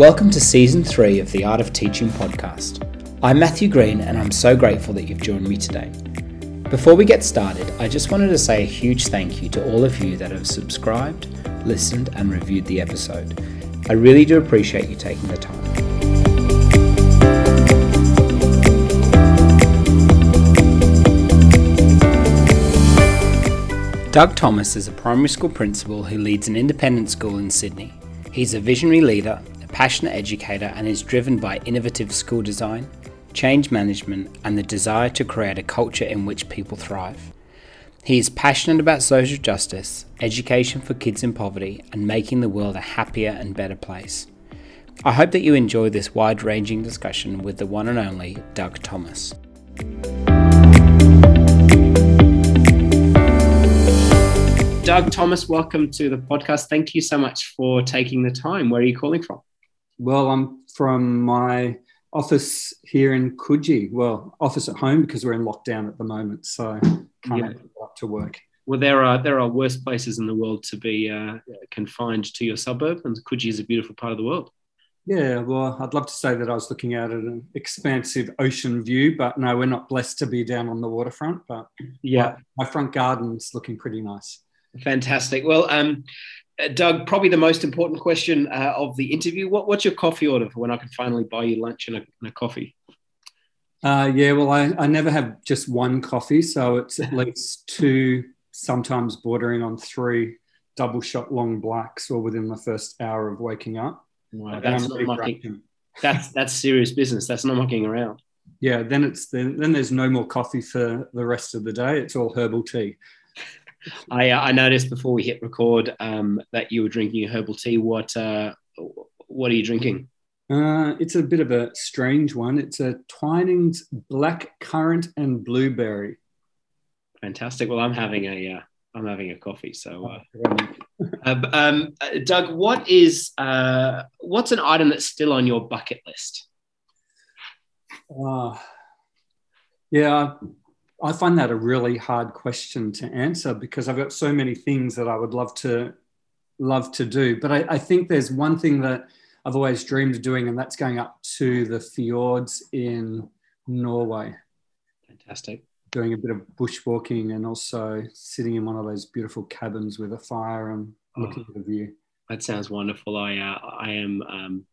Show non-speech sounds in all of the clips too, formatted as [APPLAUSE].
Welcome to season three of the Art of Teaching podcast. I'm Matthew Green and I'm so grateful that you've joined me today. Before we get started, I just wanted to say a huge thank you to all of you that have subscribed, listened, and reviewed the episode. I really do appreciate you taking the time. Doug Thomas is a primary school principal who leads an independent school in Sydney. He's a visionary leader passionate educator and is driven by innovative school design, change management, and the desire to create a culture in which people thrive. He is passionate about social justice, education for kids in poverty, and making the world a happier and better place. I hope that you enjoy this wide ranging discussion with the one and only Doug Thomas. Doug Thomas, welcome to the podcast. Thank you so much for taking the time. Where are you calling from? Well, I'm from my office here in Coogee. Well, office at home because we're in lockdown at the moment, so can't yeah. go up to work. Well, there are there are worse places in the world to be uh, confined to your suburb, and Coogee is a beautiful part of the world. Yeah, well, I'd love to say that I was looking out at an expansive ocean view, but no, we're not blessed to be down on the waterfront. But yeah, my, my front garden's looking pretty nice. Fantastic. Well, um, Doug, probably the most important question uh, of the interview. What, what's your coffee order for when I can finally buy you lunch and a, and a coffee? Uh, yeah, well, I, I never have just one coffee, so it's at [LAUGHS] least two, sometimes bordering on three double shot long blacks, or within the first hour of waking up. Wow, that's not mucking. That's that's serious business. That's not mucking around. Yeah, then it's then, then there's no more coffee for the rest of the day. It's all herbal tea. I, uh, I noticed before we hit record um, that you were drinking a herbal tea. What uh, what are you drinking? Uh, it's a bit of a strange one. It's a Twinings black currant and blueberry. Fantastic. Well, I'm having a uh, I'm having a coffee. So, uh, [LAUGHS] uh, um, Doug, what is what's an item that's still on your bucket list? yeah, I find that a really hard question to answer because I've got so many things that I would love to love to do. But I, I, think there's one thing that I've always dreamed of doing, and that's going up to the fjords in Norway. Fantastic. Doing a bit of bushwalking and also sitting in one of those beautiful cabins with a fire and looking oh, at the view. That sounds wonderful. I uh, I am um,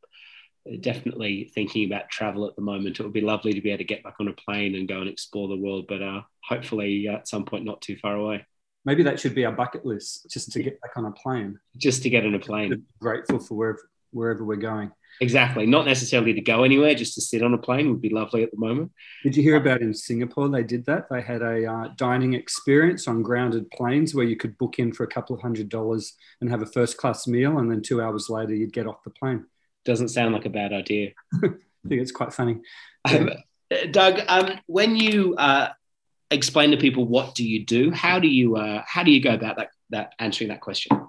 definitely thinking about travel at the moment. It would be lovely to be able to get back on a plane and go and explore the world, but uh, hopefully uh, at some point not too far away. Maybe that should be our bucket list, just to get back on a plane. Just to get on a plane. Grateful for wherever wherever we're going. Exactly. Not necessarily to go anywhere, just to sit on a plane would be lovely at the moment. Did you hear about in Singapore? They did that. They had a uh, dining experience on grounded planes where you could book in for a couple of hundred dollars and have a first class meal, and then two hours later you'd get off the plane doesn't sound like a bad idea. [LAUGHS] I think it's quite funny. Um, Doug, um, when you uh, explain to people what do you do, how do you uh, how do you go about that that answering that question?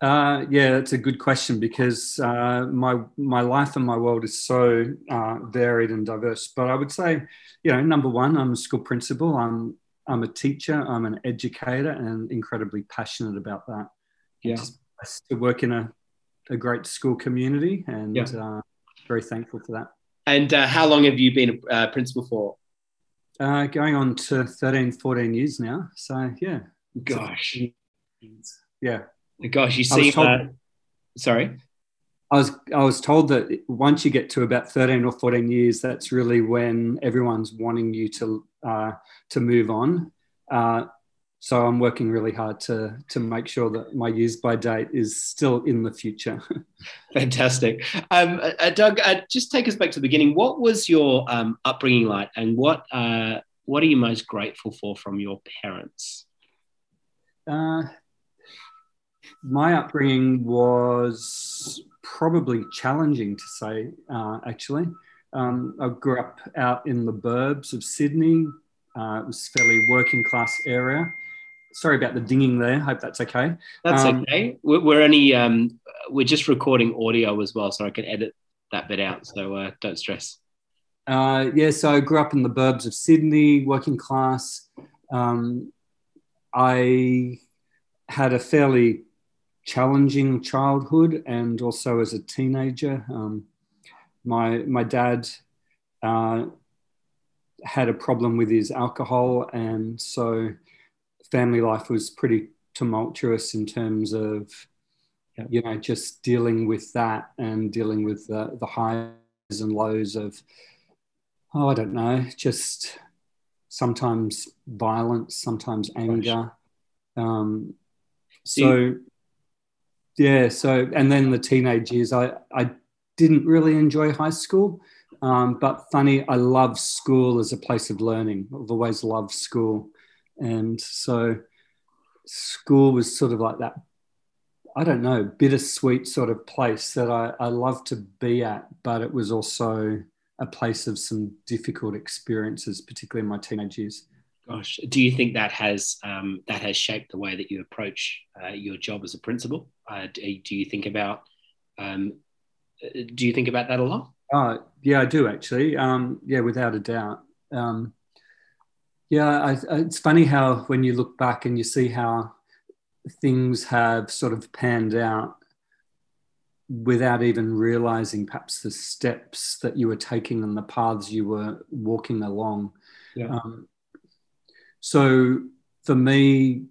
Uh, yeah, that's a good question because uh, my my life and my world is so uh, varied and diverse. But I would say, you know, number one, I'm a school principal. I'm I'm a teacher. I'm an educator, and incredibly passionate about that. Yeah, I still work in a a great school community and yeah. uh, very thankful for that. And uh, how long have you been a uh, principal for? Uh, going on to 13, 14 years now. So, yeah. Gosh. Yeah. Gosh, you see. Told, uh, sorry. I was I was told that once you get to about 13 or 14 years, that's really when everyone's wanting you to uh, to move on. Uh, so I'm working really hard to to make sure that my use by date is still in the future. [LAUGHS] Fantastic, um, uh, uh, Doug. Uh, just take us back to the beginning. What was your um, upbringing like, and what uh, what are you most grateful for from your parents? Uh, my upbringing was probably challenging to say. Uh, actually, um, I grew up out in the burbs of Sydney. it was fairly working class area sorry about the dinging there. Hope that's okay. That's um, okay. We're, we're only um, we're just recording audio as well, so I can edit that bit out. So uh, don't stress. Uh, yeah, so I grew up in the burbs of Sydney, working class. Um, I had a fairly challenging childhood and also as a teenager. Um, my my dad uh, had a problem with his alcohol, and so family life was pretty tumultuous in terms of yeah. you know just dealing with that and dealing with the, the highs and lows of oh I don't know just sometimes violence, sometimes anger. Um, so yeah, so and then the teenage years, I I didn't really enjoy high school. Um, but funny, I love school as a place of learning. I've always loved school. And so school was sort of like that, I don't know, bittersweet sort of place that I, I love to be at, but it was also a place of some difficult experiences, particularly in my teenage years. Gosh, do you think that has um, that has shaped the way that you approach uh, your job as a principal? Uh, do, do, you think about um, do you think about that a lot? Uh, yeah, I do actually. Um, yeah, without a doubt. Um, yeah, I, it's funny how when you look back and you see how things have sort of panned out without even realizing perhaps the steps that you were taking and the paths you were walking along. Yeah. Um, so for me,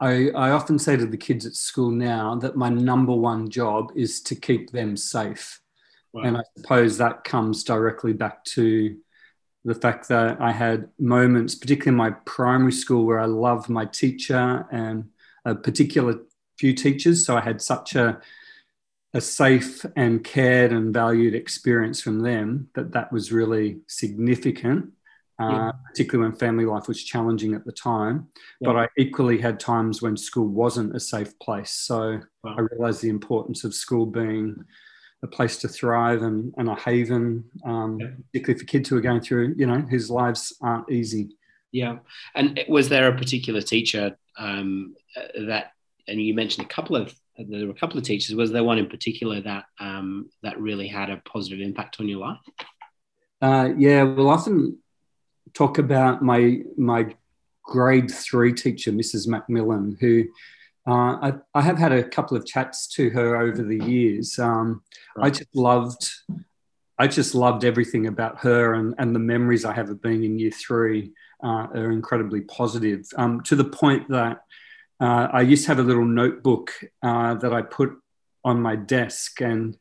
I, I often say to the kids at school now that my number one job is to keep them safe. Wow. And I suppose that comes directly back to the fact that I had moments, particularly in my primary school, where I loved my teacher and a particular few teachers. So I had such a, a safe and cared and valued experience from them that that was really significant yeah. Uh, particularly when family life was challenging at the time. Yeah. But I equally had times when school wasn't a safe place. So wow. I realized the importance of school being a place to thrive and, and a haven, um, yeah. particularly for kids who are going through, you know, whose lives aren't easy. Yeah. And was there a particular teacher um, that, and you mentioned a couple of, there were a couple of teachers, was there one in particular that, um, that really had a positive impact on your life? Uh, yeah, well, often talk about my my grade three teacher, Mrs. Macmillan, who uh, I, I, have had a couple of chats to her over the years. Um, right. I just loved, I just loved everything about her, and, and the memories I have of being in year three uh, are incredibly positive. Um, to the point that uh, I used to have a little notebook uh, that I put on my desk, and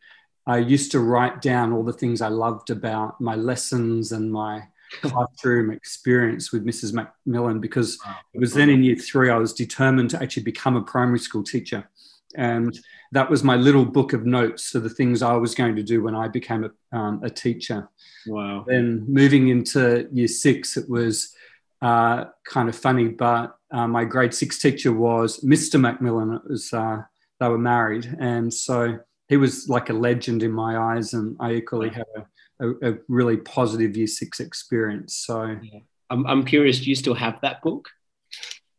I used to write down all the things I loved about my lessons and my classroom experience with Mrs. Macmillan because it was then in year three I was determined to actually become a primary school teacher. And that was my little book of notes for the things I was going to do when I became a, um, a teacher. Wow. Then moving into year six, it was uh, kind of funny, but uh, my grade six teacher was Mr. Macmillan. It was, uh, they were married. And so he was like a legend in my eyes. And I equally had a a, a really positive year six experience. So yeah. I'm, I'm curious, do you still have that book?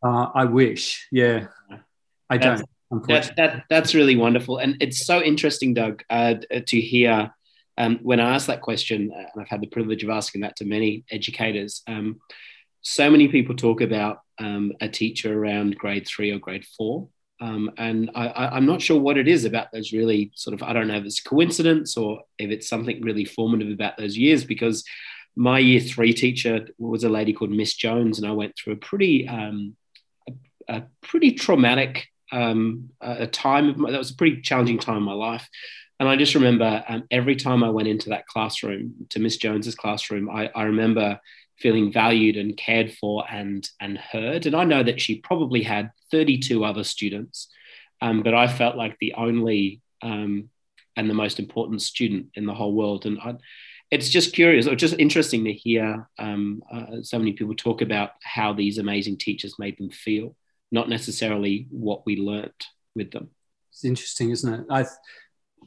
Uh, I wish, yeah. I that's, don't. That, that, that's really wonderful. And it's so interesting, Doug, uh, to hear um, when I asked that question, uh, and I've had the privilege of asking that to many educators, um, so many people talk about um, a teacher around grade three or grade four. Um, and I, am not sure what it is about those really sort of, I don't know if it's coincidence or if it's something really formative about those years, because my year three teacher was a lady called Miss Jones, and I went through a pretty, um, a, a, pretty traumatic um, a time. My, that was a pretty challenging time in my life. And I just remember um, every time I went into that classroom, to Miss Jones's classroom, I, I remember feeling valued and cared for and and heard. And I know that she probably had 32 other students, um, but I felt like the only um, and the most important student in the whole world. And I, it's just curious or just interesting to hear um, uh, so many people talk about how these amazing teachers made them feel, not necessarily what we learnt with them. It's interesting, isn't it? I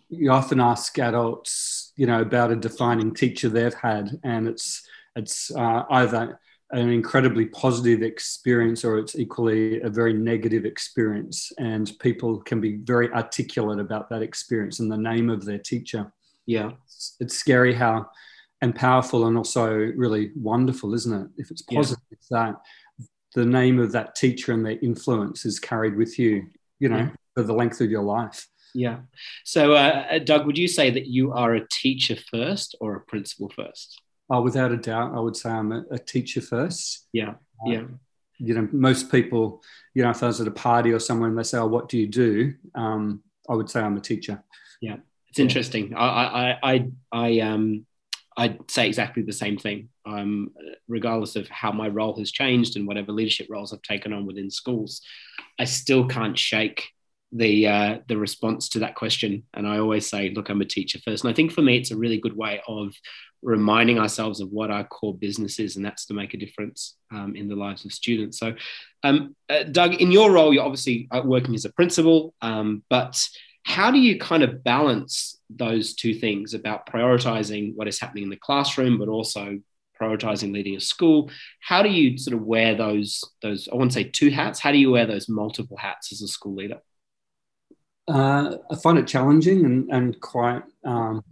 you often ask adults, you know, about a defining teacher they've had, and it's it's uh, either an incredibly positive experience or it's equally a very negative experience. And people can be very articulate about that experience and the name of their teacher. Yeah. It's, it's scary how, and powerful and also really wonderful, isn't it? If it's positive, yeah. that the name of that teacher and their influence is carried with you, you know, yeah. for the length of your life. Yeah. So, uh, Doug, would you say that you are a teacher first or a principal first? Oh, without a doubt, I would say I'm a, a teacher first. Yeah. Uh, yeah. You know, most people, you know, if I was at a party or somewhere and they say, "Oh, what do you do?" Um, I would say I'm a teacher. Yeah, it's yeah. interesting. I, I, I, I, um, I'd say exactly the same thing. Um, regardless of how my role has changed and whatever leadership roles I've taken on within schools, I still can't shake the uh, the response to that question. And I always say, look, I'm a teacher first. And I think for me, it's a really good way of reminding ourselves of what our core business is, and that's to make a difference um, in the lives of students. So, um, uh, Doug, in your role, you're obviously uh, working as a principal, um, but how do you kind of balance those two things about prioritizing what is happening in the classroom, but also prioritizing leading a school? How do you sort of wear those those I won't say two hats? How do you wear those multiple hats as a school leader? Uh, I find it challenging and, and quite um,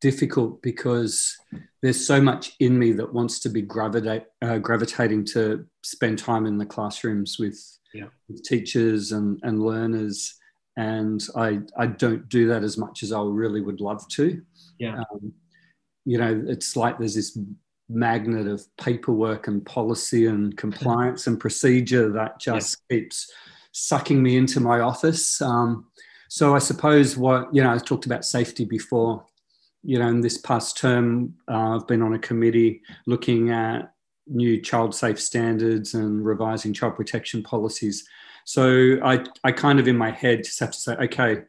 difficult because there's so much in me that wants to be gravitate, uh, gravitating to spend time in the classrooms with, yeah. with teachers and, and learners and I I don't do that as much as I really would love to. Yeah. Um, you know, it's like there's this magnet of paperwork and policy and compliance and procedure that just yeah. keeps sucking me into my office. Um, so I suppose what you know, I talked about safety before. You know, in this past term, uh, I've been on a committee looking at new child safe standards and revising child protection policies so I, I kind of in my head just have to say, okay,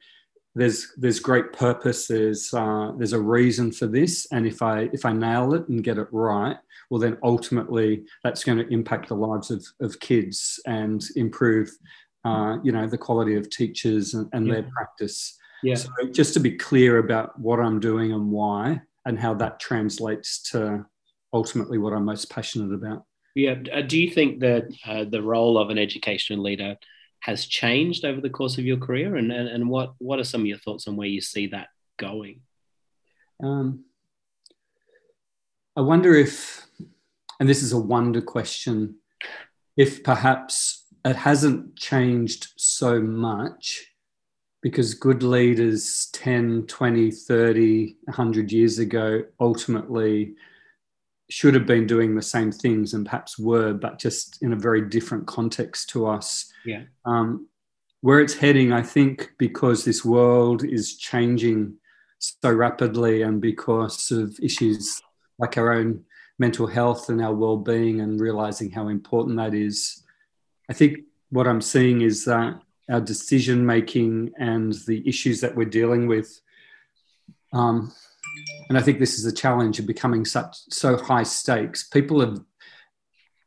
there's there's great purpose. There's uh, there's a reason for this, and if I if I nail it and get it right, well then ultimately that's going to impact the lives of, of kids and improve, uh, you know, the quality of teachers and, and yeah. their practice. Yeah. So just to be clear about what I'm doing and why, and how that translates to ultimately what I'm most passionate about. Yeah. Uh, do you think that uh, the role of an educational leader has changed over the course of your career, and and, and what what are some of your thoughts on where you see that going? Um, I wonder if, and this is a wonder question, if perhaps it hasn't changed so much because good leaders 10, 20, 30, 100 years ago ultimately should have been doing the same things and perhaps were, but just in a very different context to us. Yeah. Um, where it's heading, I think, because this world is changing so rapidly and because of issues like our own mental health and our well-being and realizing how important that is i think what i'm seeing is that our decision making and the issues that we're dealing with um, and I think this is a challenge of becoming such so high stakes. People have,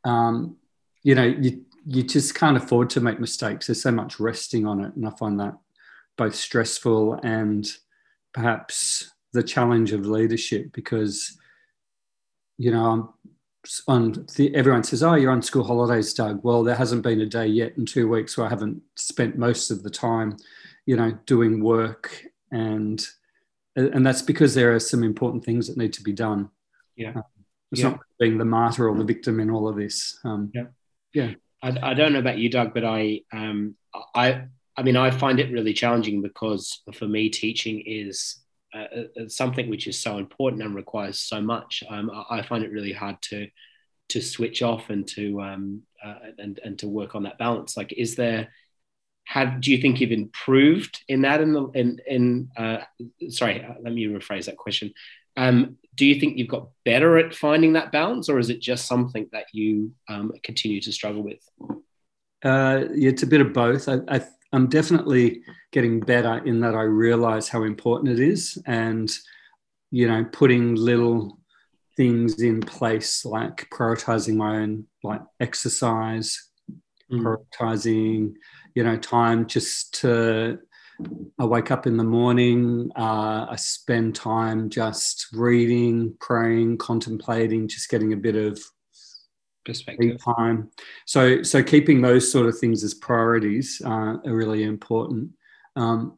um, you know, you you just can't afford to make mistakes. There's so much resting on it, and I find that both stressful and perhaps the challenge of leadership because, you know, on the, everyone says, "Oh, you're on school holidays, Doug." Well, there hasn't been a day yet in two weeks where I haven't spent most of the time, you know, doing work and and that's because there are some important things that need to be done. Yeah, um, it's yeah. not being the martyr or the victim in all of this. Um, yeah, yeah. I, I, don't know about you, Doug, but I, um, I, I mean, I find it really challenging because for me, teaching is uh, uh something which is so important and requires so much. Um, I find it really hard to to switch off and to um, uh, and and to work on that balance. Like, is there have do you think you've improved in that in the in in uh, sorry uh, let me rephrase that question um, do you think you've got better at finding that balance or is it just something that you um, continue to struggle with uh, it's a bit of both I, I, i'm definitely getting better in that i realize how important it is and you know putting little things in place like prioritizing my own like exercise mm. prioritizing you know, time just to. I wake up in the morning. Uh, I spend time just reading, praying, contemplating, just getting a bit of perspective time. So, so keeping those sort of things as priorities uh, are really important. Um,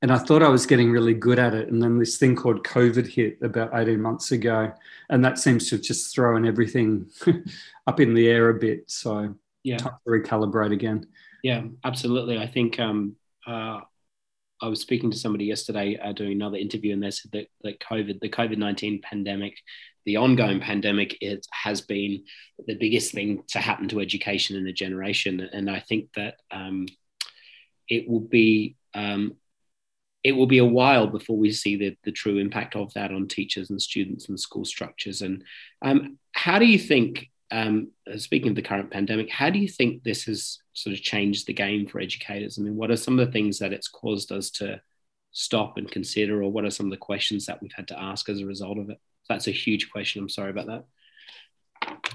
and I thought I was getting really good at it. And then this thing called COVID hit about 18 months ago. And that seems to have just thrown everything [LAUGHS] up in the air a bit. So, yeah. time to recalibrate again. Yeah, absolutely. I think um, uh, I was speaking to somebody yesterday uh, doing another interview, and they said that, that COVID, the COVID 19 pandemic, the ongoing pandemic, it has been the biggest thing to happen to education in a generation. And I think that um, it will be. Um, it will be a while before we see the, the true impact of that on teachers and students and school structures. And um, how do you think um, speaking of the current pandemic, how do you think this has sort of changed the game for educators? I mean, what are some of the things that it's caused us to stop and consider, or what are some of the questions that we've had to ask as a result of it? That's a huge question. I'm sorry about that.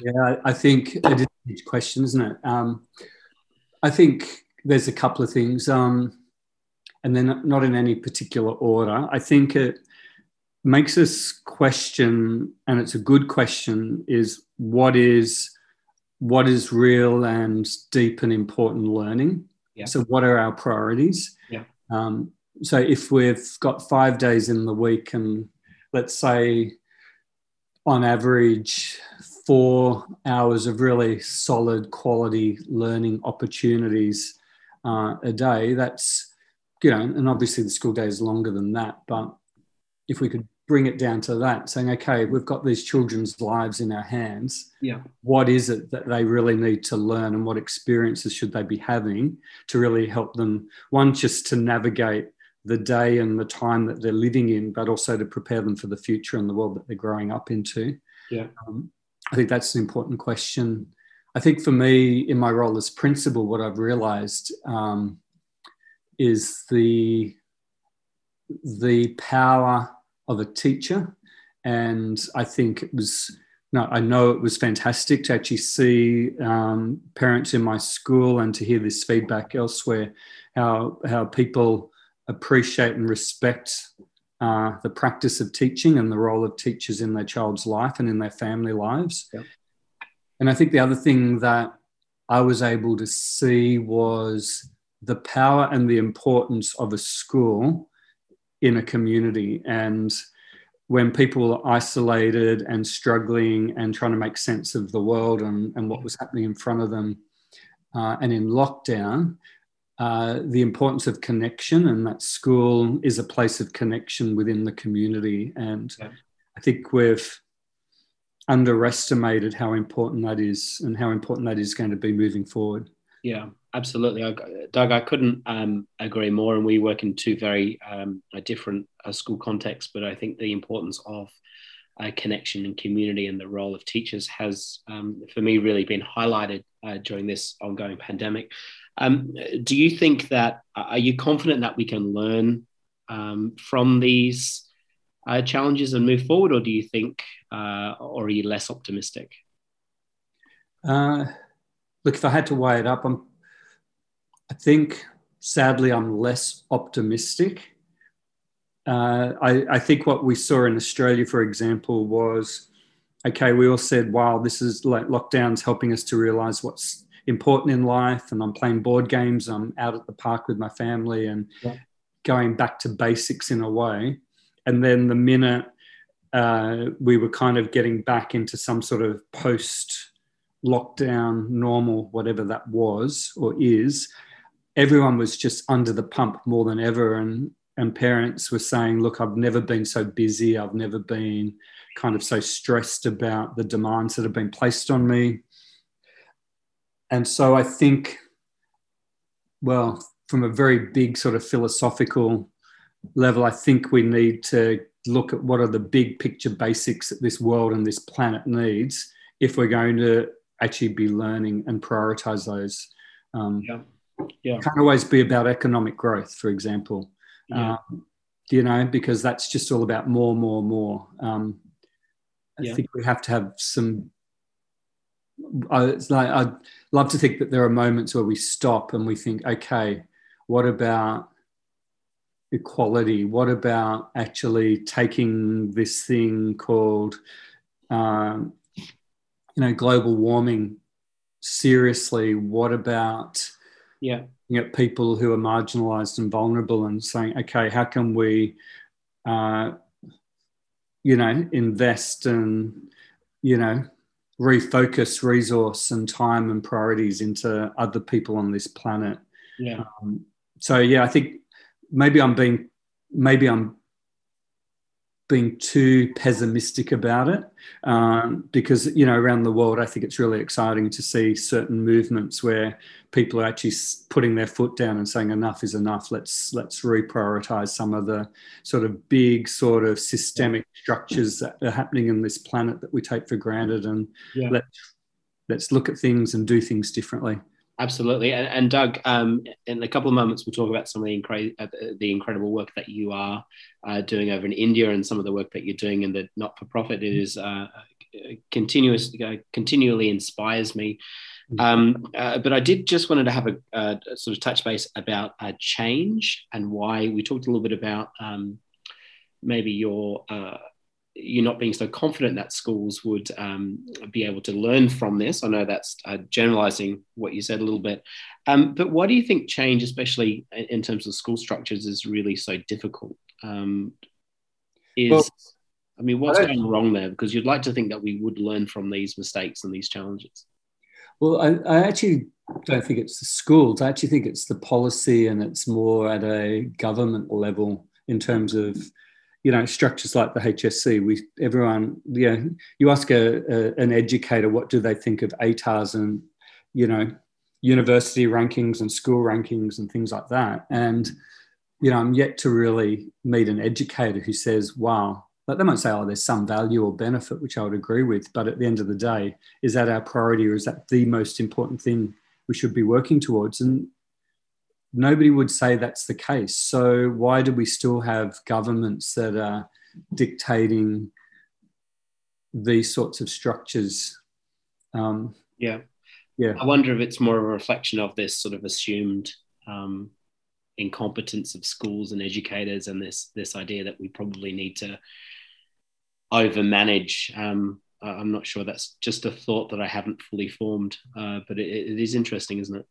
Yeah, I think it is a huge question, isn't it? Um, I think there's a couple of things, um, and then not in any particular order. I think it makes us question, and it's a good question, is what is what is real and deep and important learning. Yeah. So, what are our priorities? Yeah. Um, so, if we've got five days in the week, and let's say on average four hours of really solid quality learning opportunities uh, a day, that's you know, and obviously the school day is longer than that, but if we could bring it down to that, saying, okay, we've got these children's lives in our hands. Yeah. What is it that they really need to learn and what experiences should they be having to really help them, one, just to navigate the day and the time that they're living in, but also to prepare them for the future and the world that they're growing up into? Yeah. Um, I think that's an important question. I think for me, in my role as principal, what I've realized um, is the the power of a teacher. And I think it was, no, I know it was fantastic to actually see um, parents in my school and to hear this feedback elsewhere, how, how people appreciate and respect uh, the practice of teaching and the role of teachers in their child's life and in their family lives. Yep. And I think the other thing that I was able to see was the power and the importance of a school in a community. And when people are isolated and struggling and trying to make sense of the world and, and what was happening in front of them, uh, and in lockdown, uh, the importance of connection and that school is a place of connection within the community. And yeah. I think we've underestimated how important that is and how important that is going to be moving forward. Yeah, absolutely. I, Doug, I couldn't um, agree more. And we work in two very um, different uh, school contexts, but I think the importance of uh, connection and community and the role of teachers has, um, for me, really been highlighted uh, during this ongoing pandemic. Um, do you think that, are you confident that we can learn um, from these uh, challenges and move forward, or do you think, uh, or are you less optimistic? Uh, look, if I had to weigh it up, I'm, I think sadly I'm less optimistic. Uh, I, I, think what we saw in Australia, for example, was okay, we all said, wow, this is like lockdown's helping us to realize what's important in life. And I'm playing board games, I'm out at the park with my family and yeah. going back to basics in a way. And then the minute uh, we were kind of getting back into some sort of post lockdown, normal, whatever that was or is, everyone was just under the pump more than ever. And, and parents were saying, Look, I've never been so busy. I've never been kind of so stressed about the demands that have been placed on me. And so I think, well, from a very big sort of philosophical level, I think we need to look at what are the big picture basics that this world and this planet needs if we're going to actually be learning and prioritize those. Um, yeah. Yeah. Can't always be about economic growth, for example. Yeah. Um, you know, because that's just all about more, more, more. Um, I yeah. think we have to have some. Uh, it's like I'd love to think that there are moments where we stop and we think, okay, what about equality? What about actually taking this thing called um, you know global warming seriously what about yeah you know, people who are marginalized and vulnerable and saying okay how can we uh, you know invest and you know refocus resource and time and priorities into other people on this planet. Yeah. Um, so yeah, I think maybe I'm being maybe I'm being too pessimistic about it um, because you know around the world i think it's really exciting to see certain movements where people are actually putting their foot down and saying enough is enough let's let's reprioritize some of the sort of big sort of systemic structures that are happening in this planet that we take for granted and yeah. let's let's look at things and do things differently Absolutely, and, and Doug, um, in a couple of moments, we'll talk about some of the, incre- uh, the incredible work that you are uh, doing over in India and some of the work that you're doing in the not-for-profit. It is uh, continuous, uh, continually inspires me. Mm-hmm. Um, uh, but I did just wanted to have a, sort of touch base about uh, change and why we talked a little bit about um, maybe your you not being so confident that schools would um, be able to learn from this. I know that's uh, generalizing what you said a little bit, um, but why do you think change, especially in terms of school structures, is really so difficult? Um, is well, I mean, what's I going wrong there? Because you'd like to think that we would learn from these mistakes and these challenges. Well, I, I actually don't think it's the schools. I actually think it's the policy, and it's more at a government level in terms of you know structures like the HSC. We everyone, yeah, you ask a, a, an educator what do they think of ATARs and you know university rankings and school rankings and things like that. And you know, I'm yet to really meet an educator who says, "Wow." But they might say, "Oh, there's some value or benefit," which I would agree with. But at the end of the day, is that our priority, or is that the most important thing we should be working towards? And nobody would say that's the case. So why do we still have governments that are dictating these sorts of structures? Um, yeah, yeah. I wonder if it's more of a reflection of this sort of assumed um, incompetence of schools and educators, and this this idea that we probably need to overmanage. Um, I'm not sure that's just a thought that I haven't fully formed, uh, but it, it is interesting, isn't it?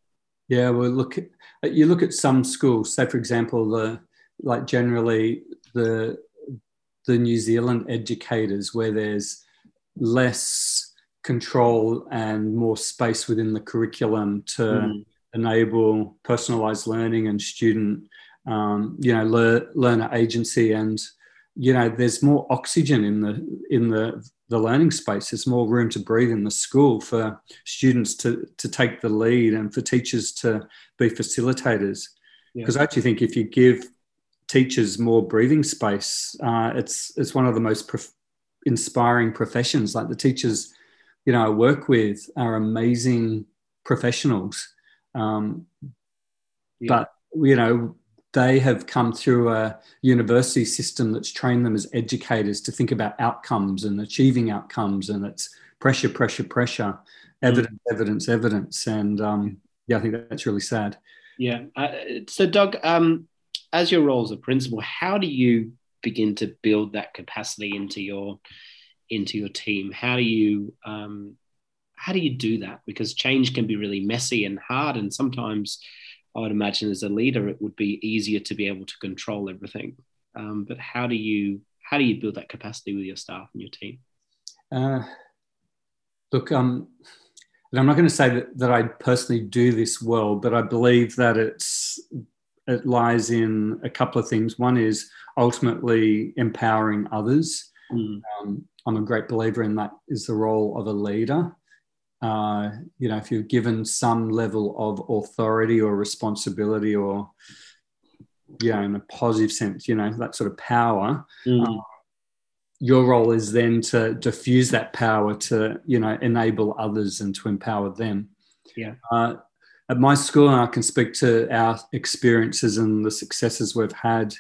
Yeah, well, look, you look at some schools. Say, for example, the like generally the the New Zealand educators, where there's less control and more space within the curriculum to mm. enable personalized learning and student, um, you know, lear, learner agency, and you know, there's more oxygen in the in the the learning space. There's more room to breathe in the school for students to, to take the lead and for teachers to be facilitators. Because yeah. I actually think if you give teachers more breathing space, uh, it's it's one of the most prof- inspiring professions. Like the teachers, you know, I work with are amazing professionals, um, yeah. but you know they have come through a university system that's trained them as educators to think about outcomes and achieving outcomes and it's pressure pressure pressure evidence mm. evidence evidence and um, yeah i think that's really sad. Yeah. Uh, so doug um, as your role as a principal how do you begin to build that capacity into your into your team? How do you um, how do you do that? Because change can be really messy and hard and sometimes I would imagine as a leader, it would be easier to be able to control everything. Um, but how do you how do you build that capacity with your staff and your team? Uh, look, um, and I'm not going to say that, that I personally do this well, but I believe that it's it lies in a couple of things. One is ultimately empowering others. Mm. Um, I'm a great believer in that is the role of a leader uh, you know, if you're given some level of authority or responsibility or, know, in a positive sense, you know, that sort of power, mm. uh, your role is then to diffuse that power to, you know, enable others and to empower them. Yeah. Uh, at my school, and I can speak to our experiences and the successes we've had.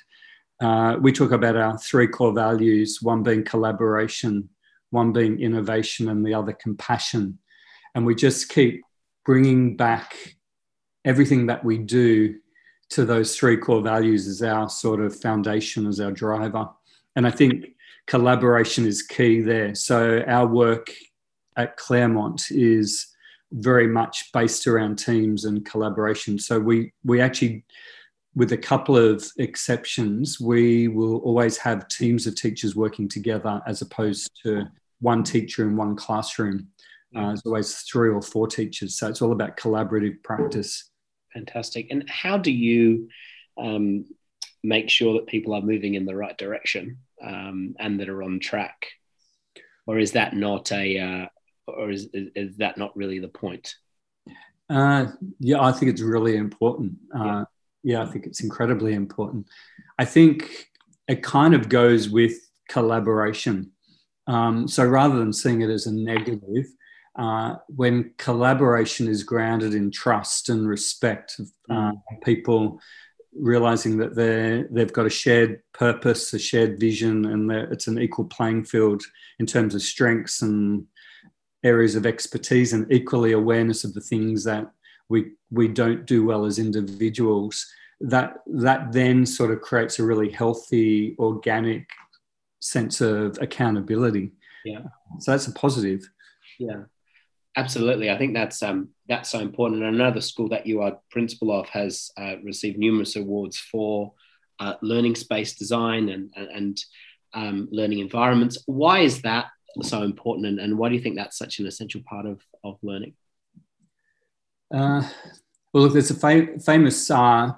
Uh, we talk about our three core values one being collaboration, one being innovation, and the other compassion and we just keep bringing back everything that we do to those three core values as our sort of foundation, as our driver. And I think collaboration is key there. So our work at Claremont is very much based around teams and collaboration. So we we actually with a couple of exceptions, we will always have teams of teachers working together as opposed to one teacher in one classroom. Uh, there's always three or four teachers, so it's all about collaborative practice. fantastic. And how do you um, make sure that people are moving in the right direction um, and that are on track? Or is that not a, uh, or is, is, is, that not really the point? Uh, yeah, I think it's really important. Uh, yeah. yeah, I think it's incredibly important. I think it kind of goes with collaboration. Um, so rather than seeing it as a negative, uh, when collaboration is grounded in trust and respect of uh, mm. people realizing that they they've got a shared purpose, a shared vision, and it's an equal playing field in terms of strengths and areas of expertise, and equally awareness of the things that we we don't do well as individuals. That that then sort of creates a really healthy, organic sense of accountability. Yeah. So that's a positive. Yeah. Absolutely, I think that's um, that's so important. And another school that you are principal of has uh, received numerous awards for uh, learning space design and and, and um, learning environments. Why is that so important, and, and why do you think that's such an essential part of of learning? Uh, well, look, there's a fam- famous uh,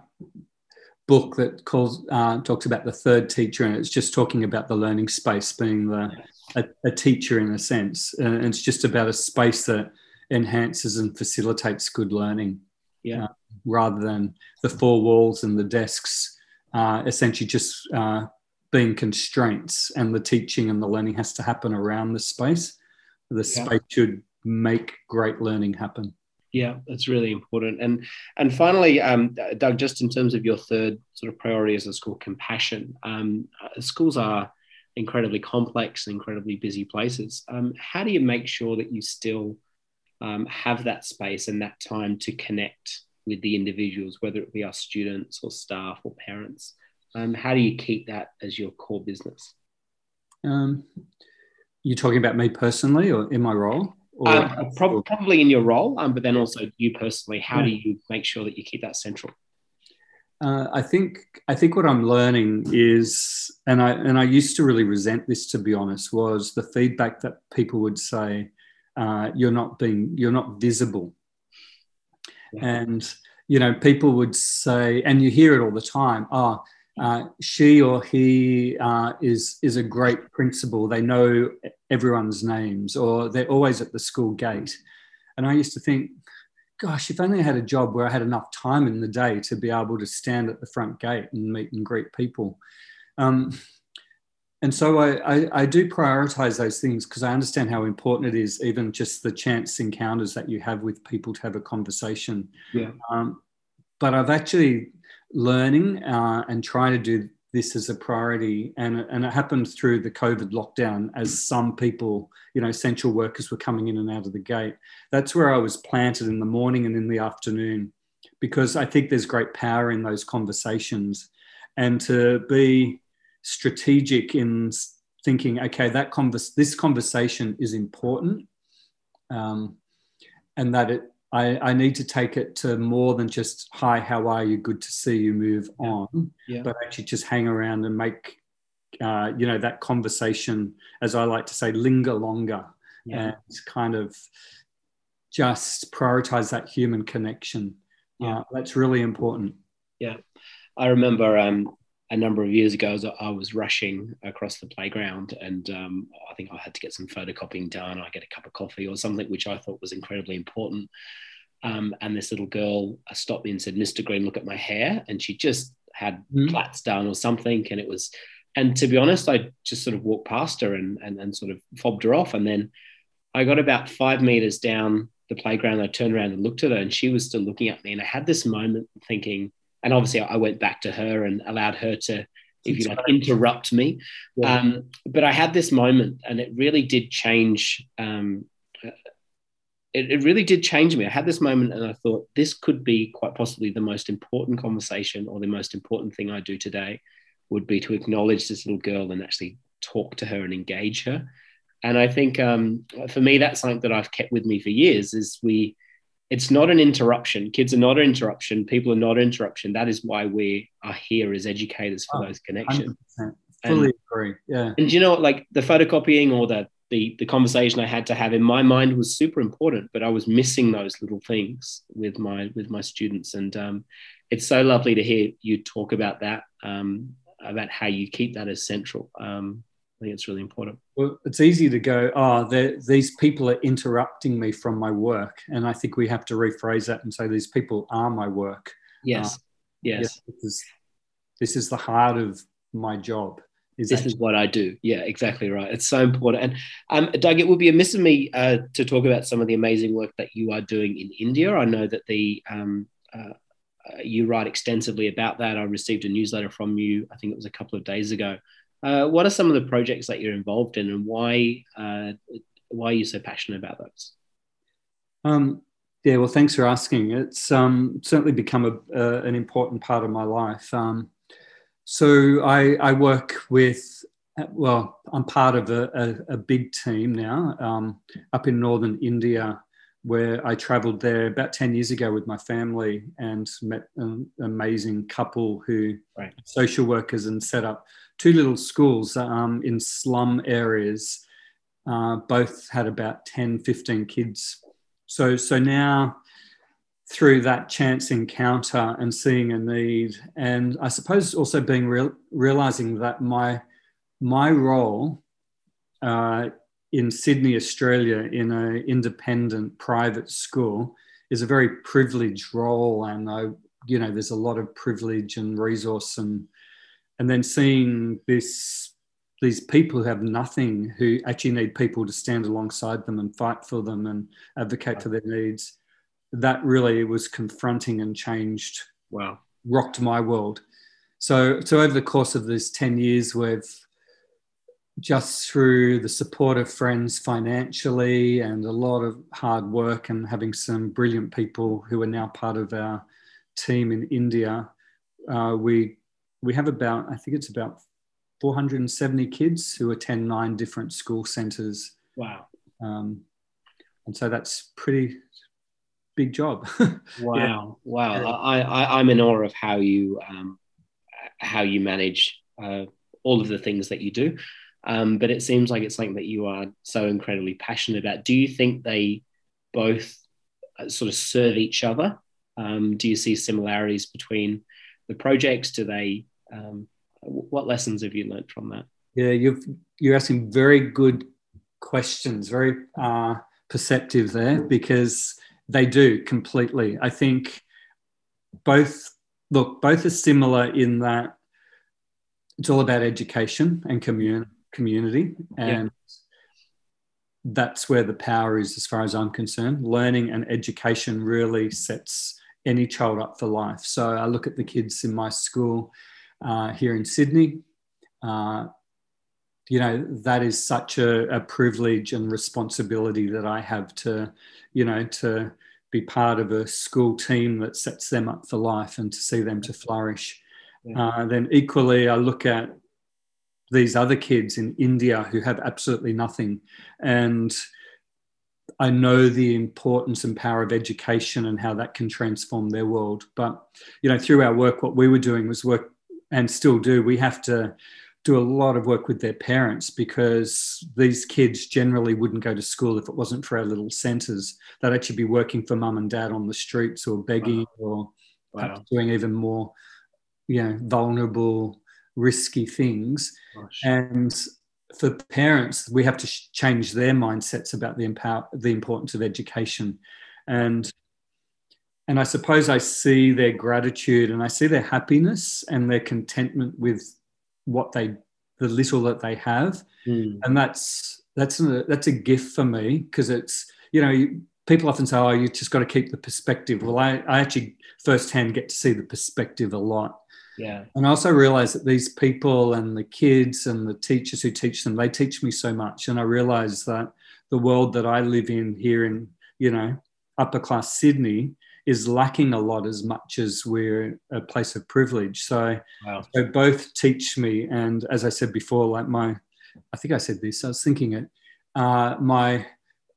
book that calls uh, talks about the third teacher, and it's just talking about the learning space being the a, a teacher in a sense. And it's just about a space that enhances and facilitates good learning. Yeah. Uh, rather than the four walls and the desks, uh, essentially just uh, being constraints, and the teaching and the learning has to happen around the space. The yeah. space should make great learning happen. Yeah, that's really important. And and finally, um, Doug, just in terms of your third sort of priority as a school, compassion. Um, uh, schools are incredibly complex, incredibly busy places. Um, how do you make sure that you still um, have that space and that time to connect with the individuals, whether it be our students or staff or parents? Um, how do you keep that as your core business? Um, you're talking about me personally or in my role? Um, probably in your role, um, but then also you personally. How yeah. do you make sure that you keep that central? Uh, I think I think what I'm learning is, and I and I used to really resent this to be honest, was the feedback that people would say, uh, "You're not being, you're not visible," yeah. and you know, people would say, and you hear it all the time. Oh, uh, she or he uh, is is a great principal. They know everyone's names, or they're always at the school gate. And I used to think, gosh, if only I had a job where I had enough time in the day to be able to stand at the front gate and meet and greet people. Um, and so I, I, I, do prioritize those things because I understand how important it is, even just the chance encounters that you have with people to have a conversation. Yeah. Um, but I've actually learning uh, and trying to do this as a priority. And, and it happened through the COVID lockdown as some people, you know, essential workers were coming in and out of the gate. That's where I was planted in the morning and in the afternoon because I think there's great power in those conversations. And to be strategic in thinking, okay, that convers- this conversation is important. Um, and that it I, I, need to take it to more than just hi how are you? Good to see you move yeah. on. Yeah. but actually just hang around and make uh, you know that conversation as i like to say linger longer. Yeah. and kind of just prioritize that human connection. Yeah. Uh, that's really important. Yeah. I remember um, a number of years ago i was rushing across the playground and um, i think i had to get some photocopying done i get a cup of coffee or something which i thought was incredibly important um, and this little girl stopped me and said, Mr. Green, look at my hair. And she just had mm. plaits done or something. And it was, and to be honest, I just sort of walked past her and, and, and sort of fobbed her off. And then I got about five meters down the playground. I turned around and looked at her and she was still looking at me. And I had this moment thinking, and obviously I went back to her and allowed her to, if you like, interrupt me. Yeah. Um, but I had this moment and it really did change um, it, it really did change me. I had this moment and I thought this could be quite possibly the most important conversation or the most important thing I do today would be to acknowledge this little girl and actually talk to her and engage her. And I think um, for me, that's something that I've kept with me for years is we, it's not an interruption. Kids are not an interruption. People are not an interruption. That is why we are here as educators for oh, those connections. Fully and, agree. Yeah. And you know, like the photocopying or the the the conversation I had to have in my mind was super important, but I was missing those little things with my with my students, and um, it's so lovely to hear you talk about that, um, about how you keep that as central. Um, I think it's really important. Well, it's easy to go, oh, these people are interrupting me from my work, and I think we have to rephrase that and say these people are my work. Yes, uh, yes. yes this, is, this is the heart of my job is this is what I do. Yeah, exactly right. It's so important. And um, Doug, it would be amiss of me uh, to talk about some of the amazing work that you are doing in India. I know that the um, uh, uh, you write extensively about that. I received a newsletter from you. I think it was a couple of days ago. Uh, what are some of the projects that you're involved in, and why uh, why are you so passionate about those? Um, yeah, well, thanks for asking. It's um, certainly become a, an important part of my life. Um, so I, I work with, well, I'm part of a, a, a big team now um, up in northern India where I traveled there about 10 years ago with my family and met an amazing couple who right. social workers and set up two little schools um, in slum areas. Uh, both had about 10, 15 kids. So, so now through that chance encounter and seeing a need, and I suppose also being real, realizing that my my role uh, in Sydney, Australia, in an independent private school, is a very privileged role, and I, you know, there's a lot of privilege and resource, and and then seeing this these people who have nothing, who actually need people to stand alongside them and fight for them and advocate for their needs that really was confronting and changed. Wow. Rocked my world. So, so over the course of these 10 years, we've just through the support of friends financially and a lot of hard work and having some brilliant people who are now part of our team in India, uh, we we have about I think it's about 470 kids who attend nine different school centres. Wow. Um, and so that's pretty big job. [LAUGHS] wow, yeah. wow! I, I I'm in awe of how you um, how you manage uh, all of the things that you do. Um, but it seems like it's something that you are so incredibly passionate about. Do you think they both uh, sort of serve each other? Um, do you see similarities between the projects? Do they? Um, what lessons have you learned from that? Yeah, you've you're asking very good questions, very uh, perceptive there, because they do completely. I think both look both are similar in that it's all about education and commun- community and yeah. that's where the power is as far as i'm concerned learning and education really sets any child up for life so i look at the kids in my school uh, here in sydney uh, you know that is such a, a, privilege and responsibility that i have to you know to be part of a school team that sets them up for life and to see them to flourish yeah. uh, then equally i look at these other kids in india who have absolutely nothing and I know the importance and power of education and how that can transform their world. But you know, through our work, what we were doing was work, and still do. We have to do a lot of work with their parents because these kids generally wouldn't go to school if it wasn't for our little centres. They'd actually be working for mum and dad on the streets or begging wow. or wow. doing even more, you know, vulnerable, risky things. Gosh. And for parents, we have to change their mindsets about the empower the importance of education, and and I suppose I see their gratitude and I see their happiness and their contentment with what they the little that they have. Mm. and that's that's a, that's a gift for me because it's you know people often say oh you just got to keep the perspective. Well I, I actually firsthand get to see the perspective a lot. Yeah. And i also realize that these people and the kids and the teachers who teach them they teach me so much. And i realize that the world that i live in here in you know upper class sydney is lacking a lot as much as we're a place of privilege. So, wow. so both teach me, and as I said before, like my, I think I said this. I was thinking it. Uh, my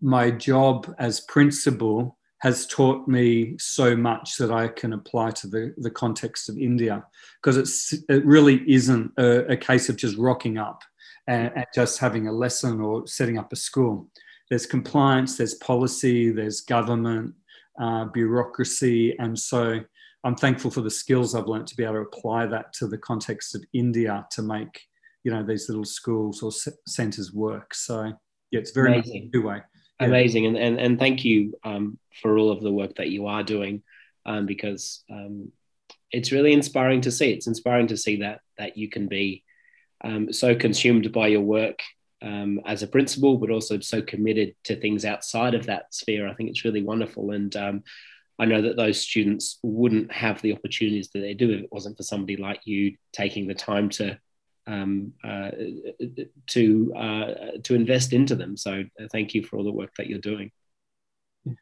my job as principal has taught me so much that I can apply to the, the context of India because it's it really isn't a, a case of just rocking up and, and just having a lesson or setting up a school. There's compliance, there's policy, there's government, uh, bureaucracy, and so I'm thankful for the skills I've learned to be able to apply that to the context of India to make you know these little schools or centres work. So yeah, it's very Amazing. way. Yeah. Amazing, and, and and thank you um, for all of the work that you are doing, um, because um, it's really inspiring to see. It's inspiring to see that that you can be um, so consumed by your work um, as a principal, but also so committed to things outside of that sphere. I think it's really wonderful, and um, I know that those students wouldn't have the opportunities that they do if it wasn't for somebody like you taking the time to um, uh, to uh, to invest into them. So uh, thank you for all the work that you're doing.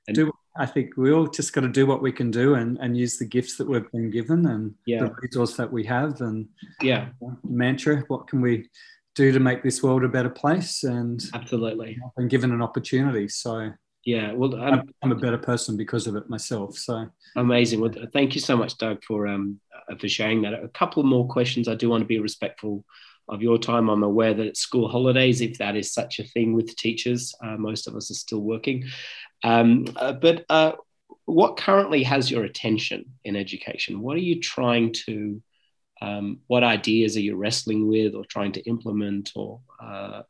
And do I think we all just got to do what we can do and, and use the gifts that we've been given and yeah. the resource that we have and yeah mantra what can we do to make this world a better place and absolutely I've been given an opportunity so yeah well I'm, I'm, a better person because of it myself so amazing well thank you so much doug for um for sharing that a couple more questions i do want to be respectful of your time. I'm aware that it's school holidays, if that is such a thing with teachers. Uh, most of us are still working. Um, uh, but uh, what currently has your attention in education? What are you trying to, um, what ideas are you wrestling with or trying to implement or? Uh,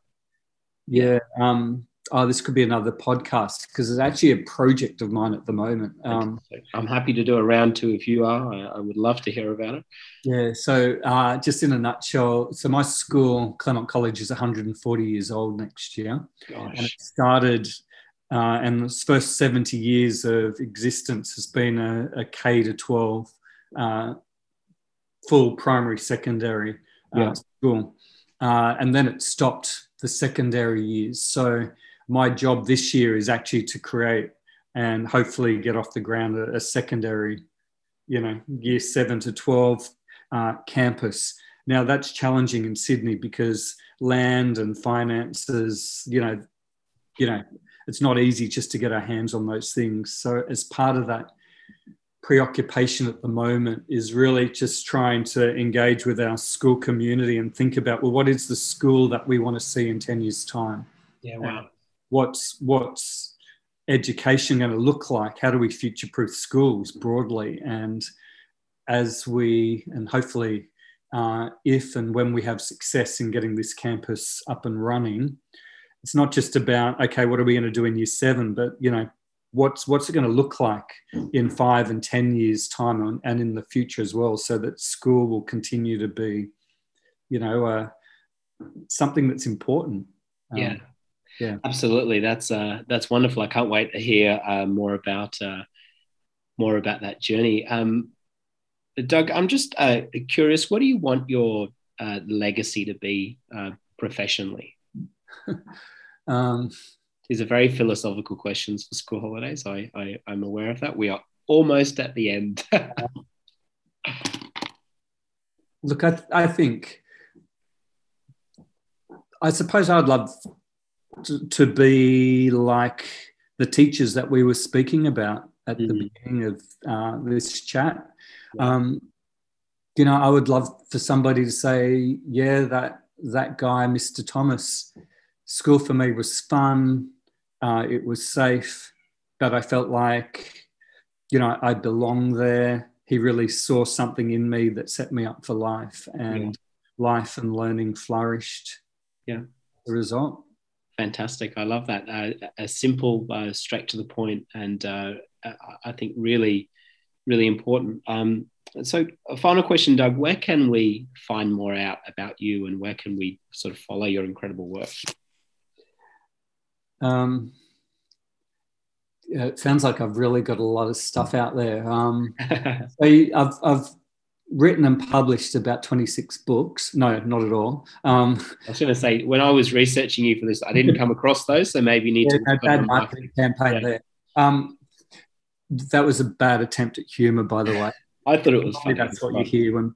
yeah, um, oh, this could be another podcast because it's actually a project of mine at the moment. Um, I'm happy to do a round two if you are. I, I would love to hear about it. Yeah. So, uh, just in a nutshell, so my school, Claremont College, is 140 years old next year, Gosh. and it started. Uh, and its first 70 years of existence has been a, a K to 12 uh, full primary secondary uh, yeah. school. Uh, and then it stopped the secondary years. So my job this year is actually to create and hopefully get off the ground a, a secondary, you know, year seven to 12 uh, campus. Now that's challenging in Sydney because land and finances, you know, you know, it's not easy just to get our hands on those things. So as part of that preoccupation at the moment is really just trying to engage with our school community and think about well, what is the school that we want to see in 10 years' time? Yeah, wow what's what's education going to look like? How do we future proof schools broadly? And as we, and hopefully, uh, if and when we have success in getting this campus up and running, it's not just about, okay, what are we going to do in year seven, but, you know, what's, what's it going to look like in five and 10 years' time and in the future as well, so that school will continue to be, you know, uh, something that's important. Um, yeah. yeah. Absolutely. That's uh that's wonderful. I can't wait to hear uh, more about uh more about that journey. Um doug i'm just uh, curious what do you want your uh, legacy to be uh, professionally? [LAUGHS] Um these are very philosophical questions for school holidays I, I i'm aware of that we are almost at the end [LAUGHS] look i i think I suppose I'd love to, to be like the teachers that we were speaking about at mm-hmm. the beginning of uh, this chat. Yeah. Um, you know, I would love for somebody to say, "Yeah, that that guy, Mr. Thomas, school for me was fun. Uh, it was safe, but I felt like, you know, I belonged there. He really saw something in me that set me up for life, and yeah. life and learning flourished. Yeah, the result fantastic. I love that. Uh, a simple, uh, straight to the point, and uh, I think really, really important. Um, so, a final question, Doug. Where can we find more out about you, and where can we sort of follow your incredible work? Um, it sounds like I've really got a lot of stuff out there. Um, [LAUGHS] so I've, I've written and published about 26 books. No, not at all. Um, I was going to say, when I was researching you for this, I didn't come across those. So maybe you need yeah, to. No, bad marketing campaign yeah. there. Um, that was a bad attempt at humor, by the way. I thought it was funny. That's what you hear when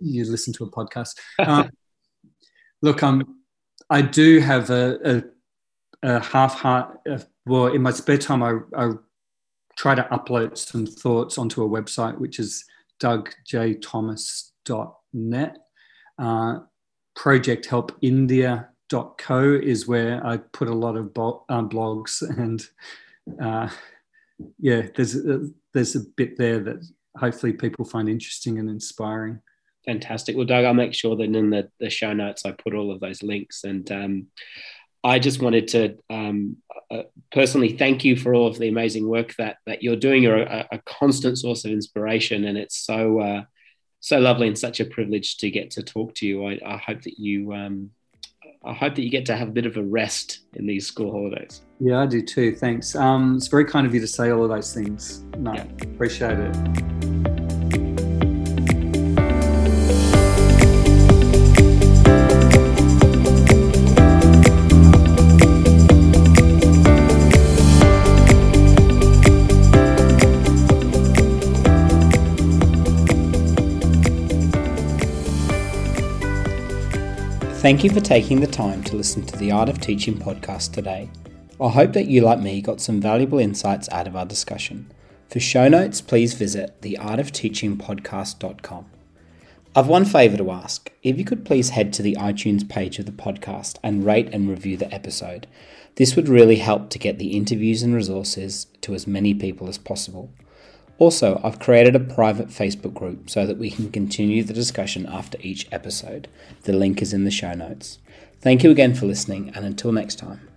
you listen to a podcast. Um, [LAUGHS] look, um, I do have a, a, a half heart. Uh, well, in my spare time, I, I try to upload some thoughts onto a website, which is dougjthomas.net, uh, projecthelpindia.org.au. co is where I put a lot of bo- uh, blogs and uh, yeah, there's a, there's a bit there that hopefully people find interesting and inspiring. Fantastic. Well, Doug, I'll make sure that in the, the show notes I put all of those links. And um, I just wanted to um, uh, personally thank you for all of the amazing work that that you're doing. You're a, a constant source of inspiration, and it's so uh, so lovely and such a privilege to get to talk to you. I, I hope that you um, I hope that you get to have a bit of a rest in these school holidays. Yeah, I do too. Thanks. Um, it's very kind of you to say all of those things. No, yeah. appreciate it. Thank you for taking the time to listen to the Art of Teaching podcast today. I hope that you, like me, got some valuable insights out of our discussion. For show notes, please visit theartofteachingpodcast.com. I've one favour to ask. If you could please head to the iTunes page of the podcast and rate and review the episode, this would really help to get the interviews and resources to as many people as possible. Also, I've created a private Facebook group so that we can continue the discussion after each episode. The link is in the show notes. Thank you again for listening, and until next time.